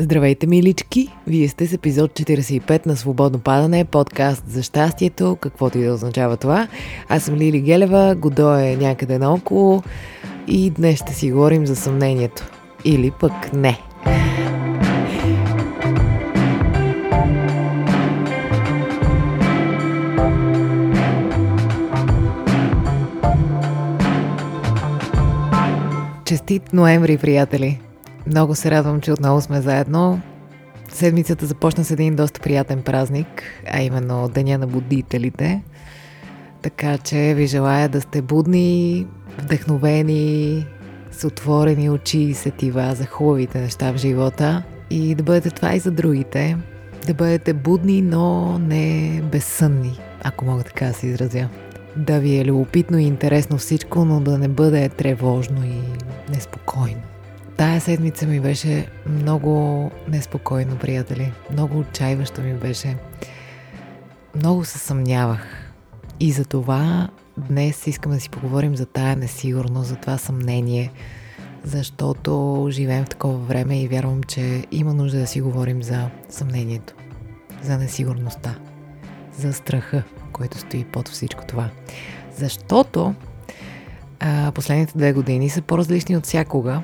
Здравейте, милички! Вие сте с епизод 45 на Свободно падане, подкаст за щастието, каквото и да означава това. Аз съм Лили Гелева, Годо е някъде наоколо и днес ще си говорим за съмнението. Или пък не. Честит ноември, приятели! Много се радвам, че отново сме заедно. Седмицата започна с един доста приятен празник, а именно Деня на будителите. Така че ви желая да сте будни, вдъхновени, с отворени очи и сетива за хубавите неща в живота и да бъдете това и за другите. Да бъдете будни, но не безсънни, ако мога така да се изразя. Да ви е любопитно и интересно всичко, но да не бъде тревожно и неспокойно. Тая седмица ми беше много неспокойно, приятели. Много отчаиващо ми беше. Много се съмнявах. И за това днес искам да си поговорим за тая несигурност, за това съмнение, защото живеем в такова време и вярвам, че има нужда да си говорим за съмнението, за несигурността, за страха, който стои под всичко това. Защото а, последните две години са по-различни от всякога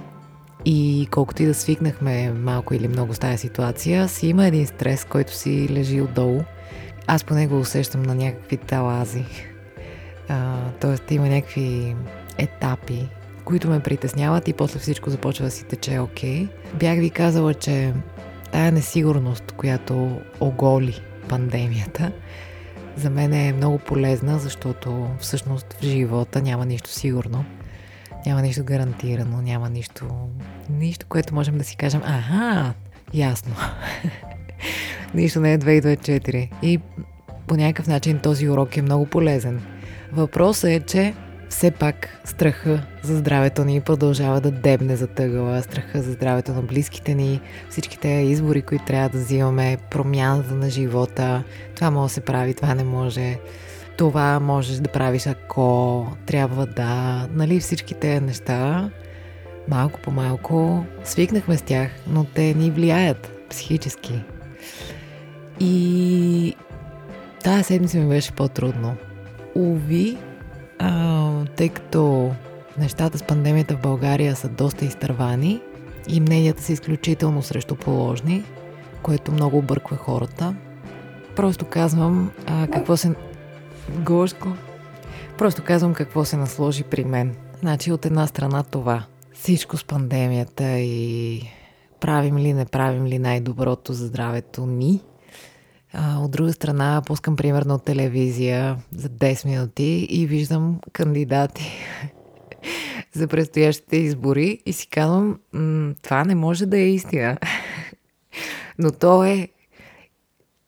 и колкото и да свикнахме малко или много с тази ситуация, си има един стрес, който си лежи отдолу. Аз по него усещам на някакви талази. тоест има някакви етапи, които ме притесняват и после всичко започва да си тече окей. Okay. Бях ви казала, че тая несигурност, която оголи пандемията, за мен е много полезна, защото всъщност в живота няма нищо сигурно. Няма нищо гарантирано, няма нищо, нищо, което можем да си кажем, аха, ясно. нищо не е 224. И по някакъв начин този урок е много полезен. Въпросът е, че все пак страха за здравето ни продължава да дебне за тъгъла, страха за здравето на близките ни, всичките избори, които трябва да взимаме, промяната на живота, това може да се прави, това не може това можеш да правиш, ако трябва да, нали, всички тези неща, малко по малко свикнахме с тях, но те ни влияят психически. И тази седмица ми беше по-трудно. Уви, а, тъй като нещата с пандемията в България са доста изтървани и мненията са изключително срещу положни, което много обърква хората. Просто казвам а, какво се Гошко. Просто казвам какво се насложи при мен. Значи от една страна това. Всичко с пандемията и правим ли, не правим ли най-доброто за здравето ни. А, от друга страна, пускам примерно телевизия за 10 минути и виждам кандидати за предстоящите избори и си казвам, това не може да е истина. Но то е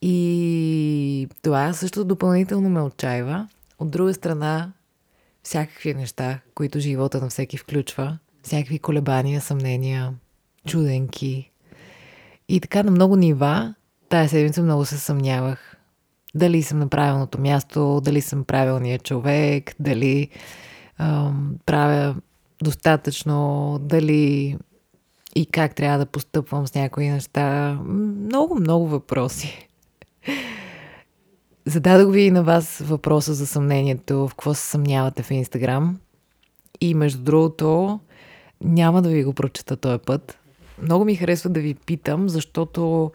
и това също допълнително ме отчаива. От друга страна, всякакви неща, които живота на всеки включва, всякакви колебания, съмнения, чуденки. И така на много нива, тая седмица много се съмнявах. Дали съм на правилното място, дали съм правилният човек, дали ам, правя достатъчно, дали и как трябва да постъпвам с някои неща. Много, много въпроси. Зададох ви и на вас въпроса за съмнението, в какво се съмнявате в Инстаграм. И между другото, няма да ви го прочета този път. Много ми харесва да ви питам, защото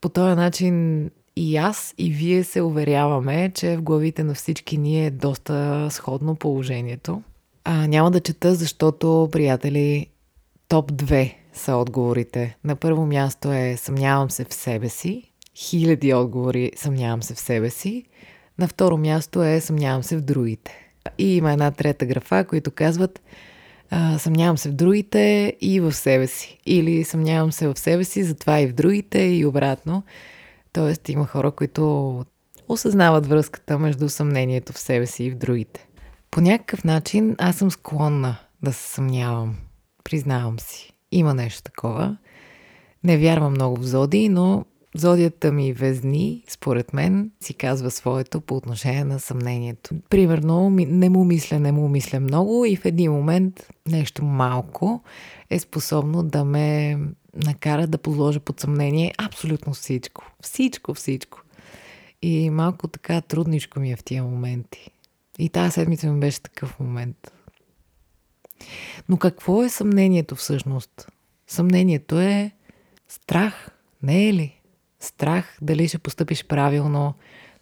по този начин и аз, и вие се уверяваме, че в главите на всички ни е доста сходно положението. А, няма да чета, защото, приятели, топ 2 са отговорите. На първо място е съмнявам се в себе си, хиляди отговори съмнявам се в себе си. На второ място е съмнявам се в другите. И има една трета графа, които казват съмнявам се в другите и в себе си. Или съмнявам се в себе си, затова и в другите и обратно. Тоест има хора, които осъзнават връзката между съмнението в себе си и в другите. По някакъв начин аз съм склонна да се съмнявам. Признавам си. Има нещо такова. Не вярвам много в зоди, но Зодията ми Везни, според мен, си казва своето по отношение на съмнението. Примерно, не му мисля, не му мисля много и в един момент нещо малко е способно да ме накара да подложа под съмнение абсолютно всичко. Всичко, всичко. И малко така трудничко ми е в тия моменти. И тази седмица ми беше такъв момент. Но какво е съмнението всъщност? Съмнението е страх, не е ли? Страх дали ще поступиш правилно,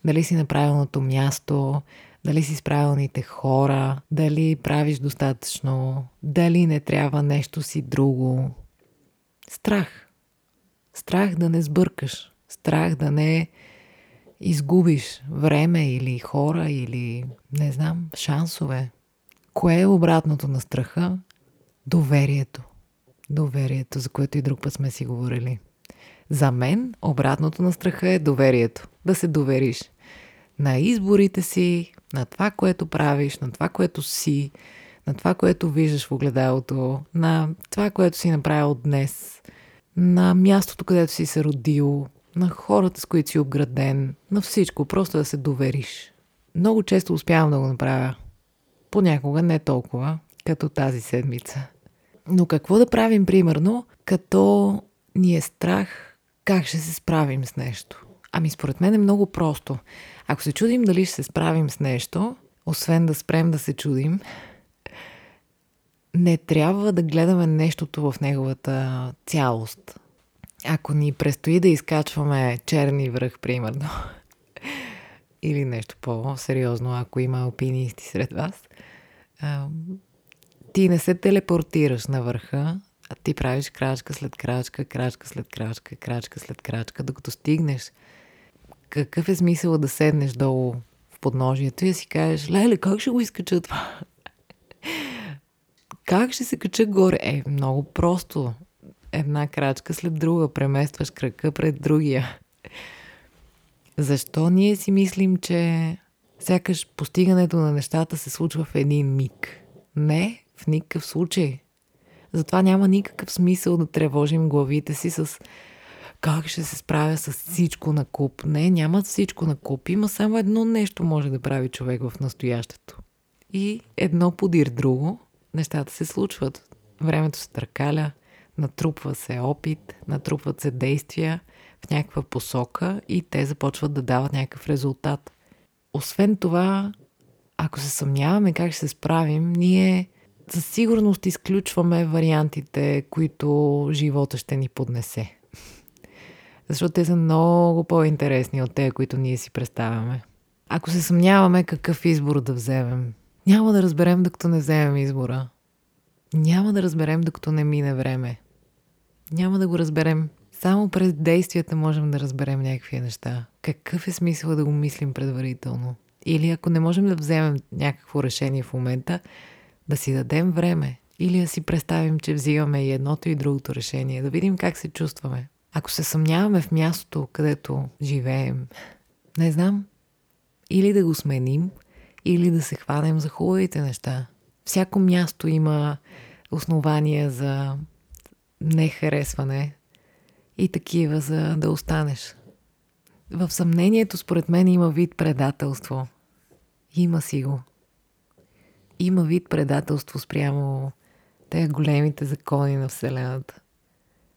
дали си на правилното място, дали си с правилните хора, дали правиш достатъчно, дали не трябва нещо си друго. Страх. Страх да не сбъркаш. Страх да не изгубиш време или хора или не знам, шансове. Кое е обратното на страха? Доверието. Доверието, за което и друг път сме си говорили. За мен обратното на страха е доверието. Да се довериш на изборите си, на това, което правиш, на това, което си, на това, което виждаш в огледалото, на това, което си направил днес, на мястото, където си се родил, на хората, с които си обграден, на всичко, просто да се довериш. Много често успявам да го направя. Понякога не толкова, като тази седмица. Но какво да правим, примерно, като ни е страх как ще се справим с нещо? Ами според мен е много просто. Ако се чудим дали ще се справим с нещо, освен да спрем да се чудим, не трябва да гледаме нещото в неговата цялост. Ако ни предстои да изкачваме черни връх, примерно, или нещо по-сериозно, ако има алпинисти сред вас, ти не се телепортираш на върха, ти правиш крачка след крачка, крачка след крачка, крачка след крачка, докато стигнеш какъв е смисъл да седнеш долу в подножието и да си кажеш, леле, как ще го изкача това? как ще се кача горе? Е, много просто. Една крачка след друга, преместваш крака пред другия. Защо ние си мислим, че сякаш постигането на нещата се случва в един миг? Не, в никакъв случай. Затова няма никакъв смисъл да тревожим главите си с как ще се справя с всичко на куп. Не, няма всичко на куп. Има само едно нещо може да прави човек в настоящето. И едно подир друго, нещата се случват. Времето се търкаля, натрупва се опит, натрупват се действия в някаква посока и те започват да дават някакъв резултат. Освен това, ако се съмняваме как ще се справим, ние със сигурност изключваме вариантите, които живота ще ни поднесе. Защото те са много по-интересни от те, които ние си представяме. Ако се съмняваме какъв избор да вземем, няма да разберем докато не вземем избора. Няма да разберем докато не мине време. Няма да го разберем. Само през действията можем да разберем някакви неща. Какъв е смисъл да го мислим предварително? Или ако не можем да вземем някакво решение в момента, да си дадем време. Или да си представим, че взимаме и едното и другото решение. Да видим как се чувстваме. Ако се съмняваме в мястото, където живеем, не знам, или да го сменим, или да се хванем за хубавите неща. Всяко място има основания за нехаресване и такива за да останеш. В съмнението, според мен, има вид предателство. Има си го. Има вид предателство спрямо тези големите закони на Вселената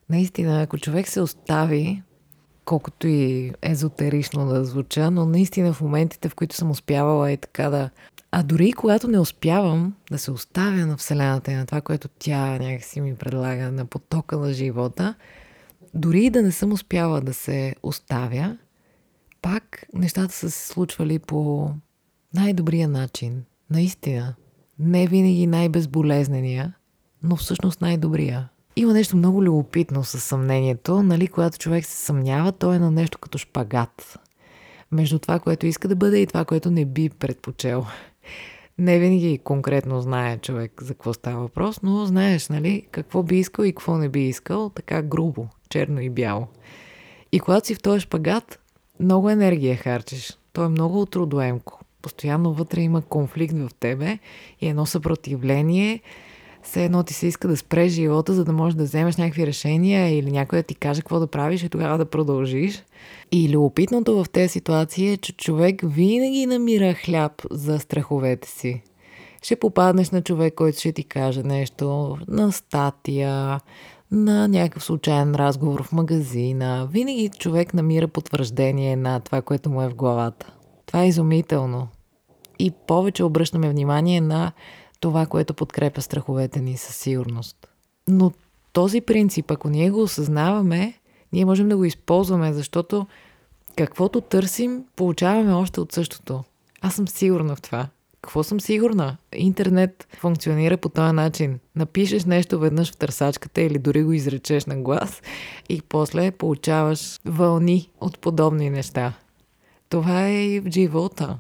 наистина, ако човек се остави, колкото и езотерично да звуча, но наистина в моментите, в които съм успявала и така да... А дори и когато не успявам да се оставя на Вселената и на това, което тя някакси ми предлага на потока на живота, дори и да не съм успяла да се оставя, пак нещата са се случвали по най-добрия начин. Наистина. Не винаги най-безболезнения, но всъщност най-добрия. Има нещо много любопитно със съмнението, нали, когато човек се съмнява, то е на нещо като шпагат. Между това, което иска да бъде и това, което не би предпочел. Не винаги конкретно знае човек за какво става въпрос, но знаеш, нали, какво би искал и какво не би искал, така грубо, черно и бяло. И когато си в този шпагат, много енергия харчиш. То е много трудоемко. Постоянно вътре има конфликт в тебе и едно съпротивление – все едно ти се иска да спреш живота, за да можеш да вземеш някакви решения или някой да ти каже какво да правиш и тогава да продължиш. И любопитното в тези ситуации е, че човек винаги намира хляб за страховете си. Ще попаднеш на човек, който ще ти каже нещо, на статия, на някакъв случайен разговор в магазина. Винаги човек намира потвърждение на това, което му е в главата. Това е изумително. И повече обръщаме внимание на това, което подкрепя страховете ни със сигурност. Но този принцип, ако ние го осъзнаваме, ние можем да го използваме, защото каквото търсим, получаваме още от същото. Аз съм сигурна в това. Какво съм сигурна? Интернет функционира по този начин. Напишеш нещо веднъж в търсачката или дори го изречеш на глас и после получаваш вълни от подобни неща. Това е и в живота.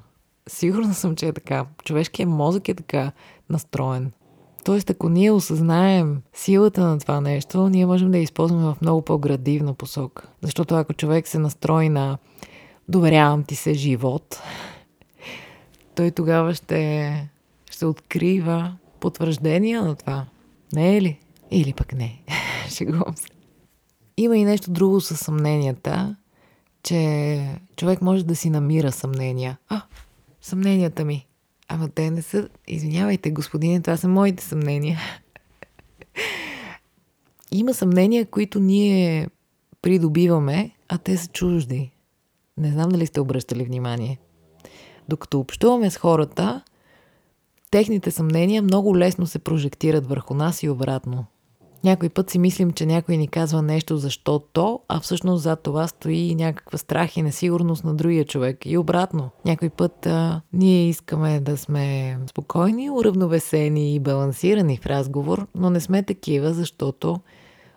Сигурна съм, че е така. Човешкият мозък е така настроен. Тоест, ако ние осъзнаем силата на това нещо, ние можем да я използваме в много по-градивна посока. Защото ако човек се настрои на доверявам ти се живот, той тогава ще, ще открива потвърждения на това. Не е ли? Или пък не. Шегувам се. Има и нещо друго със съмненията, че човек може да си намира съмнения. А, съмненията ми. Ама те не са... Извинявайте, господине, това са моите съмнения. Има съмнения, които ние придобиваме, а те са чужди. Не знам дали сте обръщали внимание. Докато общуваме с хората, техните съмнения много лесно се прожектират върху нас и обратно. Някой път си мислим, че някой ни казва нещо защо то, а всъщност за това стои някаква страх и несигурност на другия човек. И обратно. Някой път а, ние искаме да сме спокойни, уравновесени и балансирани в разговор, но не сме такива, защото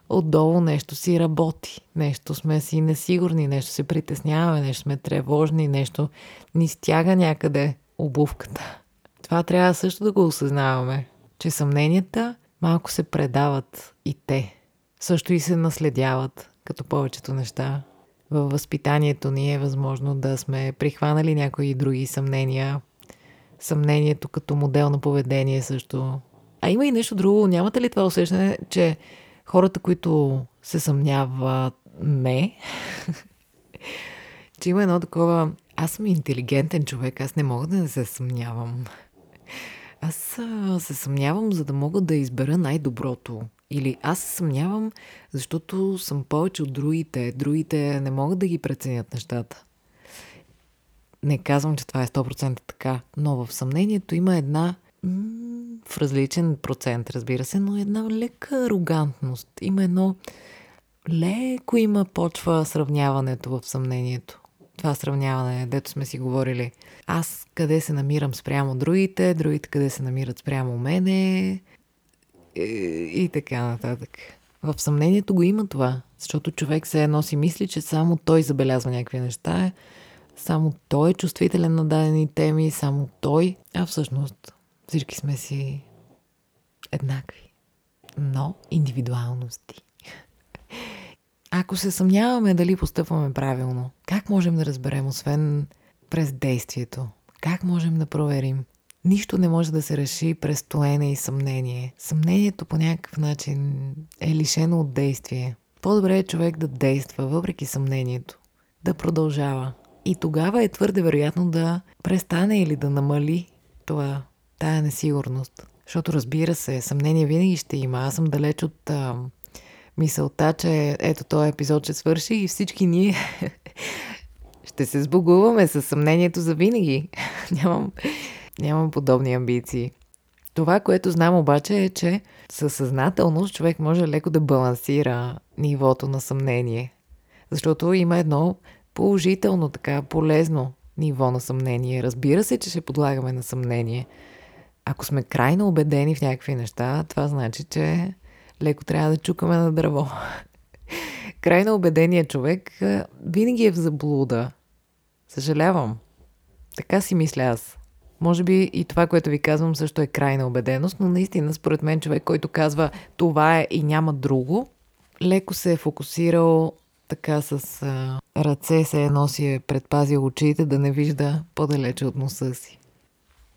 отдолу нещо си работи. Нещо сме си несигурни, нещо се притесняваме, нещо сме тревожни, нещо ни стяга някъде обувката. Това трябва също да го осъзнаваме, че съмненията малко се предават и те. Също и се наследяват, като повечето неща. Във възпитанието ни е възможно да сме прихванали някои други съмнения. Съмнението като модел на поведение също. А има и нещо друго. Нямате ли това усещане, че хората, които се съмняват ме, че има едно такова... Аз съм интелигентен човек, аз не мога да не се съмнявам. Аз се съмнявам, за да мога да избера най-доброто. Или аз се съмнявам, защото съм повече от другите. Другите не могат да ги преценят нещата. Не казвам, че това е 100% така, но в съмнението има една в различен процент, разбира се, но една лека арогантност. Има едно леко има почва сравняването в съмнението това сравняване, дето сме си говорили. Аз къде се намирам спрямо другите, другите къде се намират спрямо мене и, и така нататък. В съмнението го има това, защото човек се едно си мисли, че само той забелязва някакви неща, само той е чувствителен на дадени теми, само той, а всъщност всички сме си еднакви, но индивидуалности. Ако се съмняваме дали постъпваме правилно, как можем да разберем, освен през действието? Как можем да проверим? Нищо не може да се реши през стоене и съмнение. Съмнението по някакъв начин е лишено от действие. По-добре е човек да действа, въпреки съмнението. Да продължава. И тогава е твърде вероятно да престане или да намали това, тая несигурност. Защото разбира се, съмнение винаги ще има. Аз съм далеч от а, мисълта, че ето този епизод ще свърши и всички ние ще се сбогуваме с съмнението за винаги. нямам, нямам подобни амбиции. Това, което знам обаче е, че със съзнателност човек може леко да балансира нивото на съмнение. Защото има едно положително, така полезно ниво на съмнение. Разбира се, че ще подлагаме на съмнение. Ако сме крайно убедени в някакви неща, това значи, че леко трябва да чукаме на дърво. Крайно убедения човек винаги е в заблуда. Съжалявам. Така си мисля аз. Може би и това, което ви казвам, също е крайна убеденост, но наистина, според мен, човек, който казва това е и няма друго, леко се е фокусирал така с а, ръце се е носи е предпазил очите да не вижда по-далече от носа си.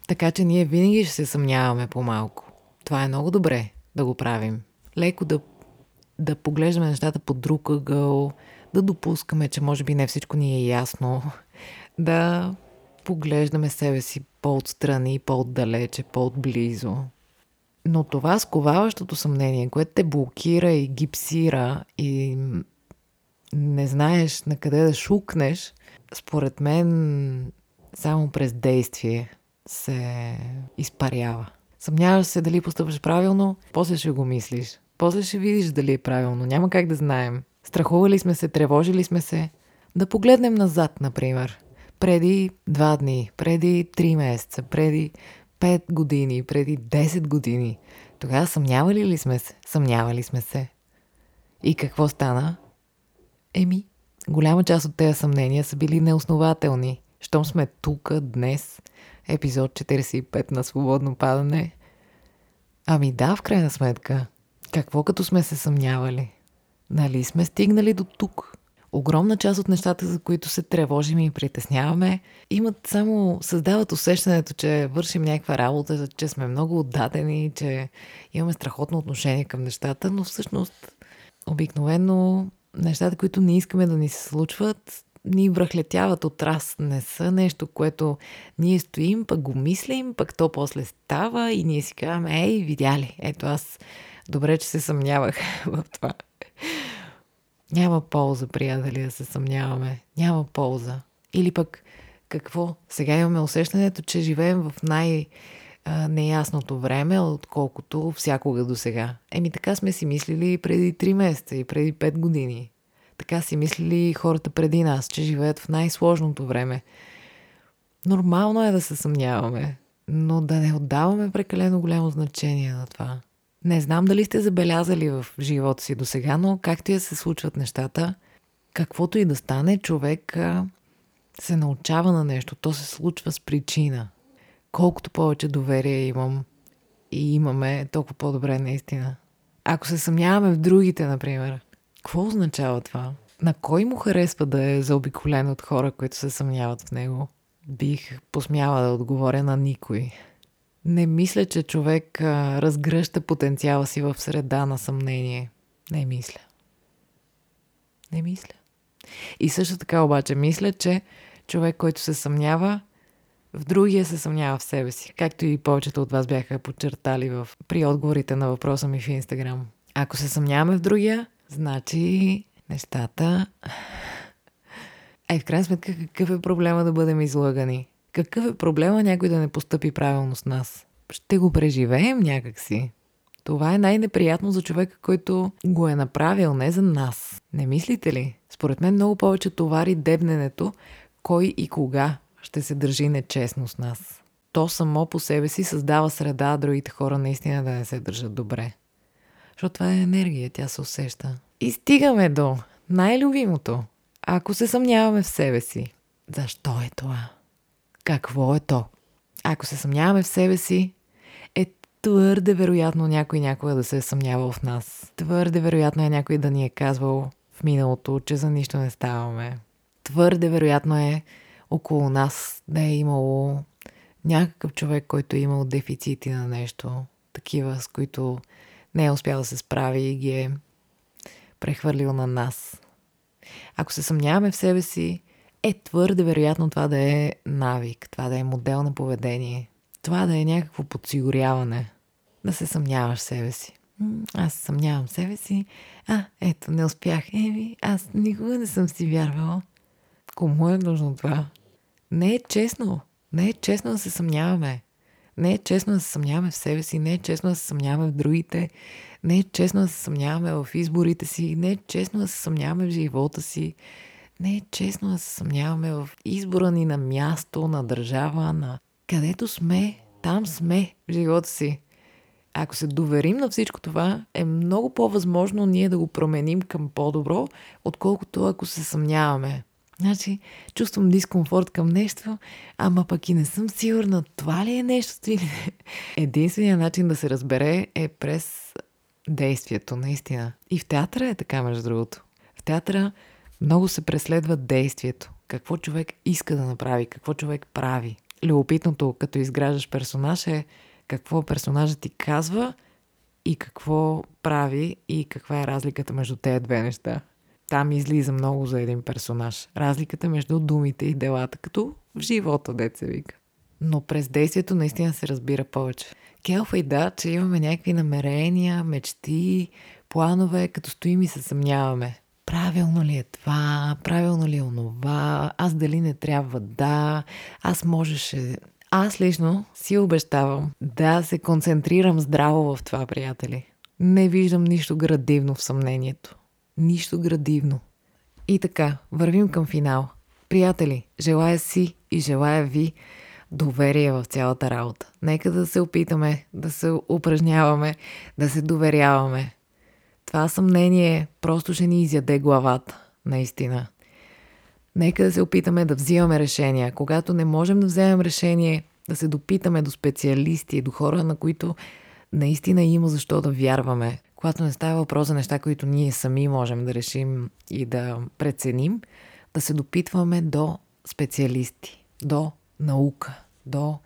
Така че ние винаги ще се съмняваме по-малко. Това е много добре да го правим леко да, да поглеждаме нещата по друг ъгъл, да допускаме, че може би не всичко ни е ясно, да поглеждаме себе си по-отстрани, по-отдалече, по-отблизо. Но това сковаващото съмнение, което те блокира и гипсира и не знаеш на къде да шукнеш, според мен само през действие се изпарява. Съмняваш се дали постъпваш правилно, после ще го мислиш. После ще видиш дали е правилно. Няма как да знаем. Страхували сме се, тревожили сме се. Да погледнем назад, например. Преди два дни, преди три месеца, преди пет години, преди 10 години. Тогава съмнявали ли сме се? Съмнявали сме се. И какво стана? Еми, голяма част от тези съмнения са били неоснователни. Щом сме тук днес, епизод 45 на Свободно падане. Ами да, в крайна сметка. Какво като сме се съмнявали? Нали сме стигнали до тук? Огромна част от нещата, за които се тревожим и притесняваме, имат само, създават усещането, че вършим някаква работа, че сме много отдадени, че имаме страхотно отношение към нещата, но всъщност обикновено нещата, които не искаме да ни се случват, ни връхлетяват от раз. Не са нещо, което ние стоим, пък го мислим, пък то после става и ние си казваме, ей, видя ли? Ето аз добре, че се съмнявах в това. Няма полза, приятели, да се съмняваме. Няма полза. Или пък какво? Сега имаме усещането, че живеем в най- неясното време, отколкото всякога до сега. Еми така сме си мислили и преди 3 месеца и преди 5 години. Така си мислили хората преди нас, че живеят в най-сложното време. Нормално е да се съмняваме, но да не отдаваме прекалено голямо значение на това. Не знам дали сте забелязали в живота си до сега, но както и да се случват нещата, каквото и да стане, човек се научава на нещо. То се случва с причина. Колкото повече доверие имам и имаме, толкова по-добре наистина. Ако се съмняваме в другите, например, какво означава това? На кой му харесва да е заобиколен от хора, които се съмняват в него? Бих посмяла да отговоря на никой. Не мисля, че човек а, разгръща потенциала си в среда на съмнение. Не мисля. Не мисля. И също така обаче мисля, че човек, който се съмнява, в другия се съмнява в себе си. Както и повечето от вас бяха подчертали в, при отговорите на въпроса ми в Инстаграм. Ако се съмняваме в другия, значи нещата... Е, в крайна сметка, какъв е проблема да бъдем излъгани? Какъв е проблема някой да не постъпи правилно с нас? Ще го преживеем някакси. Това е най-неприятно за човека, който го е направил, не за нас. Не мислите ли? Според мен много повече товари дебненето, кой и кога ще се държи нечестно с нас. То само по себе си създава среда, другите хора наистина да не се държат добре. Защото това е енергия, тя се усеща. И стигаме до най-любимото. Ако се съмняваме в себе си, защо е това? Какво е то? Ако се съмняваме в себе си, е твърде вероятно някой някога да се е съмнявал в нас. Твърде вероятно е някой да ни е казвал в миналото, че за нищо не ставаме. Твърде вероятно е около нас да е имало някакъв човек, който е имал дефицити на нещо, такива, с които не е успял да се справи и ги е прехвърлил на нас. Ако се съмняваме в себе си, е твърде вероятно това да е навик, това да е модел на поведение, това да е някакво подсигуряване, да се съмняваш в себе си. Аз съмнявам себе си. А, ето, не успях. Еми, аз никога не съм си вярвала. Кому е нужно това? Не е честно. Не е честно да се съмняваме. Не е честно да се съмняваме в себе си, не е честно да се съмняваме в другите, не е честно да се съмняваме в изборите си, не е честно да се съмняваме в живота си, не е честно да се съмняваме в избора ни на място, на държава, на където сме, там сме в живота си. Ако се доверим на всичко това, е много по-възможно ние да го променим към по-добро, отколкото ако се съмняваме. Значи, чувствам дискомфорт към нещо, ама пък и не съм сигурна това ли е нещо или не. Единственият начин да се разбере е през действието, наистина. И в театъра е така, между другото. В театъра много се преследва действието. Какво човек иска да направи, какво човек прави. Любопитното, като изграждаш персонаж е какво персонажът ти казва и какво прави и каква е разликата между тези две неща. Там излиза много за един персонаж. Разликата между думите и делата, като в живота, деца вика. Но през действието наистина се разбира повече. Келфа и да, че имаме някакви намерения, мечти, планове, като стоим и се съмняваме. Правилно ли е това? Правилно ли е онова? Аз дали не трябва да? Аз можеше... Аз лично си обещавам да се концентрирам здраво в това, приятели. Не виждам нищо градивно в съмнението. Нищо градивно. И така, вървим към финал. Приятели, желая си и желая ви доверие в цялата работа. Нека да се опитаме да се упражняваме, да се доверяваме. Това съмнение просто ще ни изяде главата, наистина. Нека да се опитаме да взимаме решения. Когато не можем да вземем решение, да се допитаме до специалисти, до хора, на които наистина има защо да вярваме. Когато не става въпрос за неща, които ние сами можем да решим и да преценим, да се допитваме до специалисти, до наука, до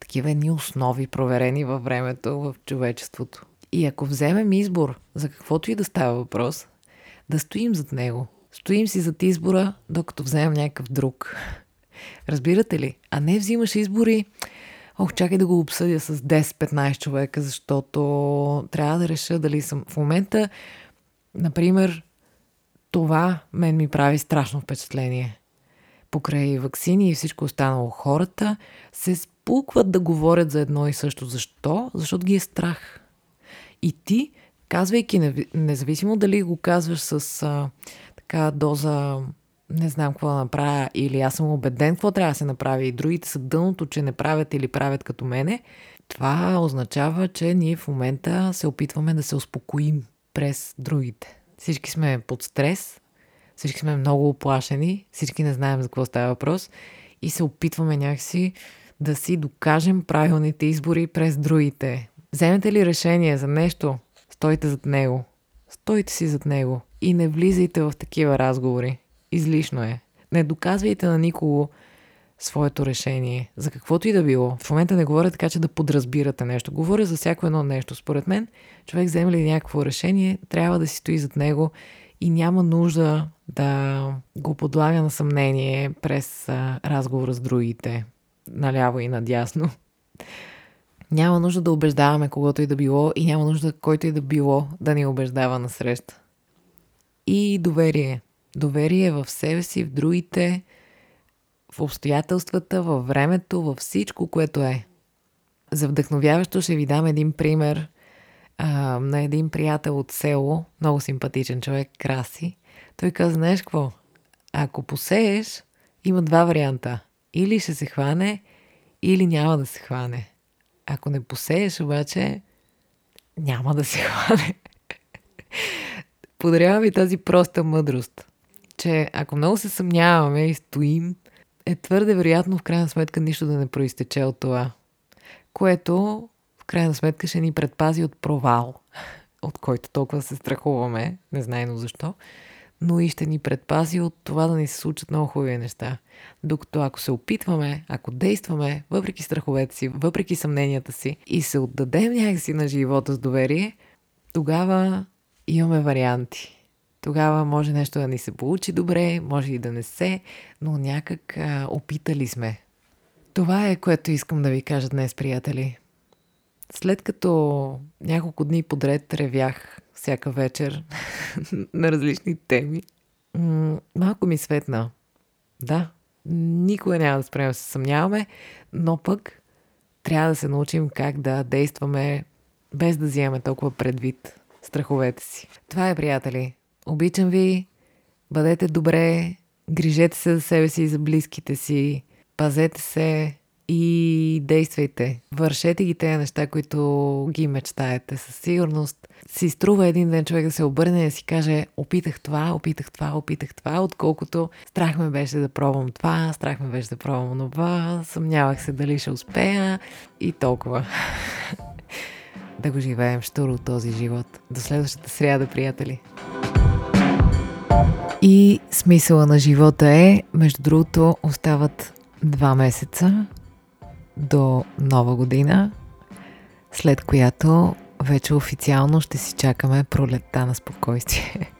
такива едни основи, проверени във времето, в човечеството. И ако вземем избор за каквото и да става въпрос, да стоим зад него. Стоим си зад избора, докато вземем някакъв друг. Разбирате ли? А не взимаш избори, ох, чакай да го обсъдя с 10-15 човека, защото трябва да реша дали съм в момента, например, това мен ми прави страшно впечатление. Покрай вакцини и всичко останало, хората се спукват да говорят за едно и също. Защо? Защото ги е страх. И ти, казвайки, независимо дали го казваш с а, така доза не знам какво да направя или аз съм убеден какво трябва да се направи и другите са дъното, че не правят или правят като мене, това означава, че ние в момента се опитваме да се успокоим през другите. Всички сме под стрес, всички сме много оплашени, всички не знаем за какво става въпрос и се опитваме някакси да си докажем правилните избори през другите. Вземете ли решение за нещо, стойте зад него. Стойте си зад него и не влизайте в такива разговори. Излишно е. Не доказвайте на никого своето решение, за каквото и да било. В момента не говоря така, че да подразбирате нещо. Говоря за всяко едно нещо. Според мен, човек вземе ли някакво решение, трябва да си стои зад него и няма нужда да го подлага на съмнение през а, разговора с другите, наляво и надясно. Няма нужда да убеждаваме когото и да било и няма нужда който и да било да ни убеждава на среща. И доверие. Доверие в себе си, в другите, в обстоятелствата, във времето, във всичко, което е. За вдъхновяващо ще ви дам един пример а, на един приятел от село, много симпатичен човек, Краси. Той каза, знаеш какво? Ако посееш, има два варианта. Или ще се хване, или няма да се хване. Ако не посееш обаче, няма да се хване. Подарява ви тази проста мъдрост, че ако много се съмняваме и стоим, е твърде вероятно в крайна сметка нищо да не проистече от това. Което в крайна сметка ще ни предпази от провал, от който толкова се страхуваме, незнайно защо, но и ще ни предпази от това да ни се случат много хубави неща. Докато ако се опитваме, ако действаме, въпреки страховете си, въпреки съмненията си и се отдадем някакси на живота с доверие, тогава имаме варианти. Тогава може нещо да ни се получи добре, може и да не се, но някак а, опитали сме. Това е което искам да ви кажа днес, приятели. След като няколко дни подред ревях всяка вечер на различни теми, малко ми светна. Да, никога няма да спрем да се съмняваме, но пък трябва да се научим как да действаме без да вземаме толкова предвид страховете си. Това е, приятели. Обичам ви, бъдете добре, грижете се за себе си и за близките си, пазете се, и действайте. Вършете ги тези неща, които ги мечтаете. Със сигурност си струва един ден човек да се обърне и да си каже опитах това, опитах това, опитах това, отколкото страх ме беше да пробвам това, страх ме беше да пробвам това, съмнявах се дали ще успея и толкова. да го живеем штуро този живот. До следващата сряда, приятели! И смисъла на живота е, между другото, остават два месеца до нова година, след която вече официално ще си чакаме пролетта на спокойствие.